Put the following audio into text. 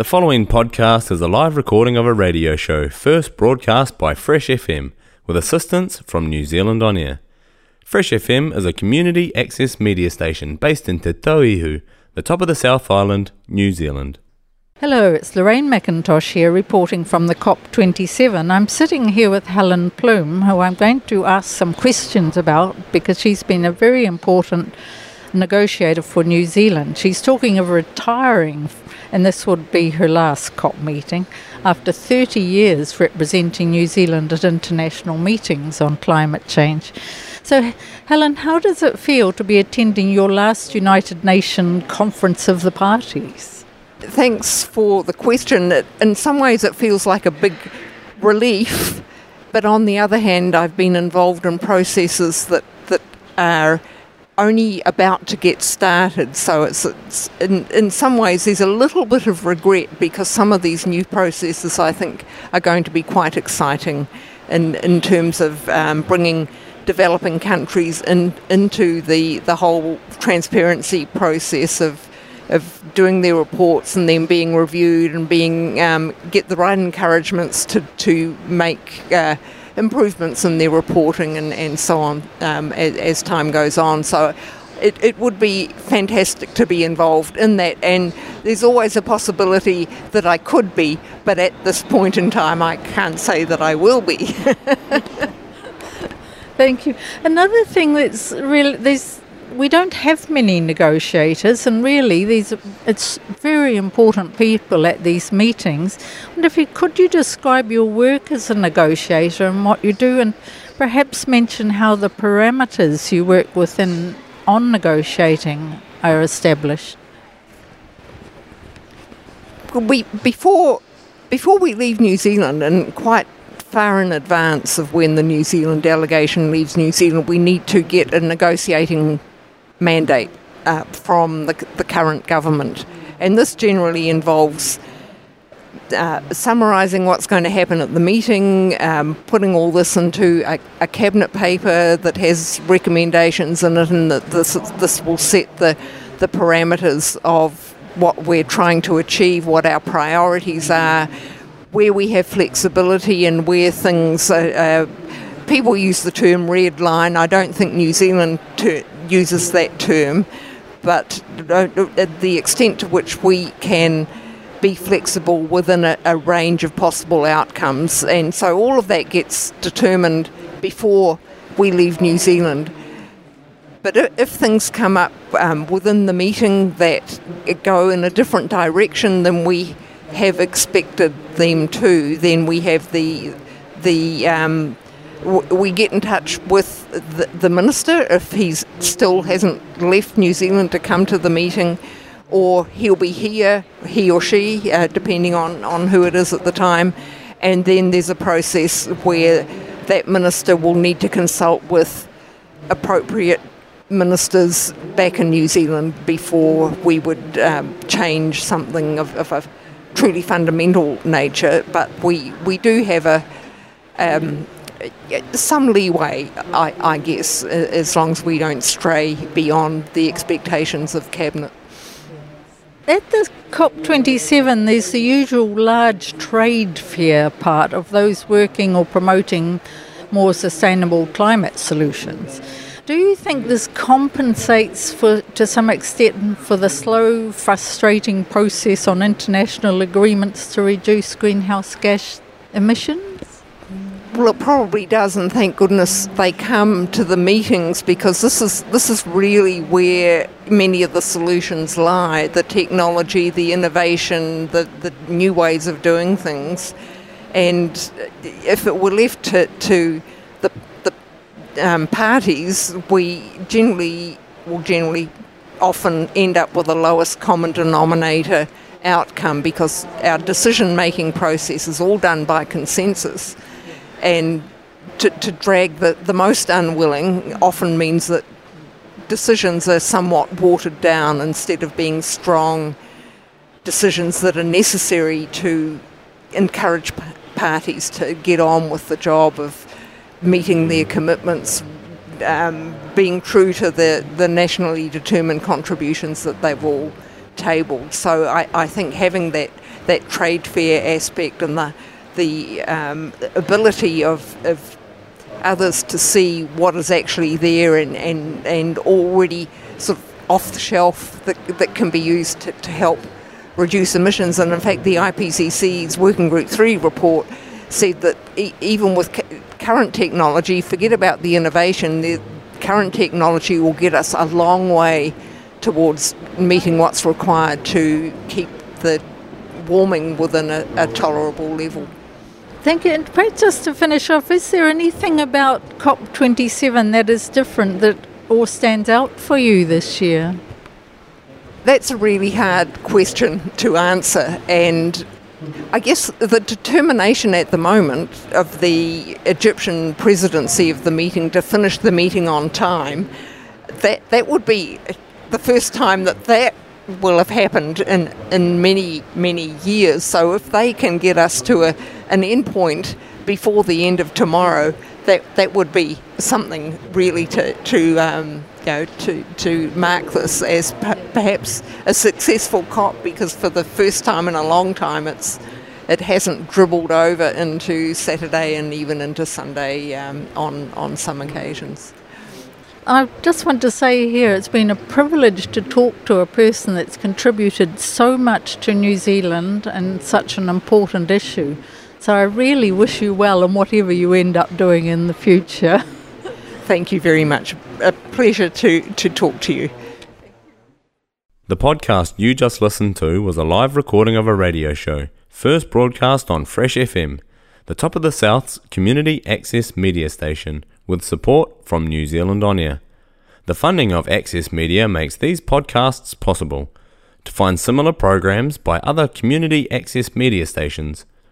The following podcast is a live recording of a radio show first broadcast by Fresh FM with assistance from New Zealand On Air. Fresh FM is a community access media station based in Te Tauihu, the top of the South Island, New Zealand. Hello, it's Lorraine McIntosh here reporting from the COP27. I'm sitting here with Helen Plume, who I'm going to ask some questions about because she's been a very important negotiator for New Zealand. She's talking of retiring, and this would be her last COP meeting, after 30 years representing New Zealand at international meetings on climate change. So, Helen, how does it feel to be attending your last United Nations Conference of the Parties? Thanks for the question. In some ways, it feels like a big relief, but on the other hand, I've been involved in processes that, that are only about to get started. So it's, it's, in, in some ways there's a little bit of regret because some of these new processes I think are going to be quite exciting in, in terms of um, bringing developing countries in, into the, the whole transparency process of of doing their reports and then being reviewed and being um, get the right encouragements to to make uh, improvements in their reporting and, and so on um, as, as, time goes on. So. It, it would be fantastic to be involved in that, and there's always a possibility that I could be, but at this point in time, I can't say that I will be. Thank you. Another thing that's really there's we don't have many negotiators, and really, these it's very important people at these meetings. And if you could, you describe your work as a negotiator and what you do, and perhaps mention how the parameters you work within on negotiating are established. We before before we leave New Zealand, and quite far in advance of when the New Zealand delegation leaves New Zealand, we need to get a negotiating mandate uh, from the, the, current government. And this generally involves uh, summarising what's going to happen at the meeting, um, putting all this into a, a, cabinet paper that has recommendations in it, and that this, this will set the, the parameters of what we're trying to achieve, what our priorities are, where we have flexibility, and where things. Uh, people use the term red line. I don't think New Zealand ter- uses that term, but the extent to which we can be flexible within a, a, range of possible outcomes. And so all of that gets determined before we leave New Zealand. But if things come up um, within the meeting that go in a different direction than we have expected them to, then we have the the um, we get in touch with the, minister if he still hasn't left New Zealand to come to the meeting, or he'll be here, he or she, uh, depending on, on who it is at the time. And then there's a process where that minister will need to consult with appropriate ministers back in New Zealand before we would um, change something of, of, a truly fundamental nature. But we, we do have a um, some leeway, I, I, guess, as long as we don't stray beyond the expectations of Cabinet. At the COP27, there's the usual large trade fair part of those working or promoting more sustainable climate solutions. Do you think this compensates for, to some extent for the slow, frustrating process on international agreements to reduce greenhouse gas emissions? Well, it probably does, and thank goodness they come to the meetings because this is this is really where many of the solutions lie: the technology, the innovation, the the new ways of doing things. And if it were left to, to the the um, parties, we generally will generally often end up with the lowest common denominator outcome because our decision making process is all done by consensus and to, to drag the, the most unwilling often means that decisions are somewhat watered down instead of being strong decisions that are necessary to encourage p- parties to get on with the job of meeting their commitments, um, being true to the, the nationally determined contributions that they've all tabled. So I, I think having that that trade fair aspect and the the um, ability of, of others to see what is actually there and, and, and already sort of off the shelf that, that can be used to, to help reduce emissions. And in fact, the IPCC's Working Group 3 report said that e- even with current technology, forget about the innovation, the current technology will get us a long way towards meeting what's required to keep the warming within a, a tolerable level. Thank you. And perhaps just to finish off, is there anything about COP27 that is different that or stands out for you this year? That's a really hard question to answer, and I guess the determination at the moment of the Egyptian presidency of the meeting to finish the meeting on time, that that would be the first time that that will have happened in, in many, many years. So if they can get us to a, an endpoint before the end of tomorrow, that, that would be something really to, to um, you know, to, to mark this as perhaps a successful COP because for the first time in a long time it's it hasn't dribbled over into Saturday and even into Sunday um, on, on some occasions. I just want to say here it's been a privilege to talk to a person that's contributed so much to New Zealand and such an important issue. So I really wish you well in whatever you end up doing in the future. Thank you very much. A pleasure to, to talk to you. The podcast you just listened to was a live recording of a radio show, first broadcast on Fresh FM, the top of the South's community access media station with support from New Zealand On Air. The funding of Access Media makes these podcasts possible. To find similar programs by other community access media stations,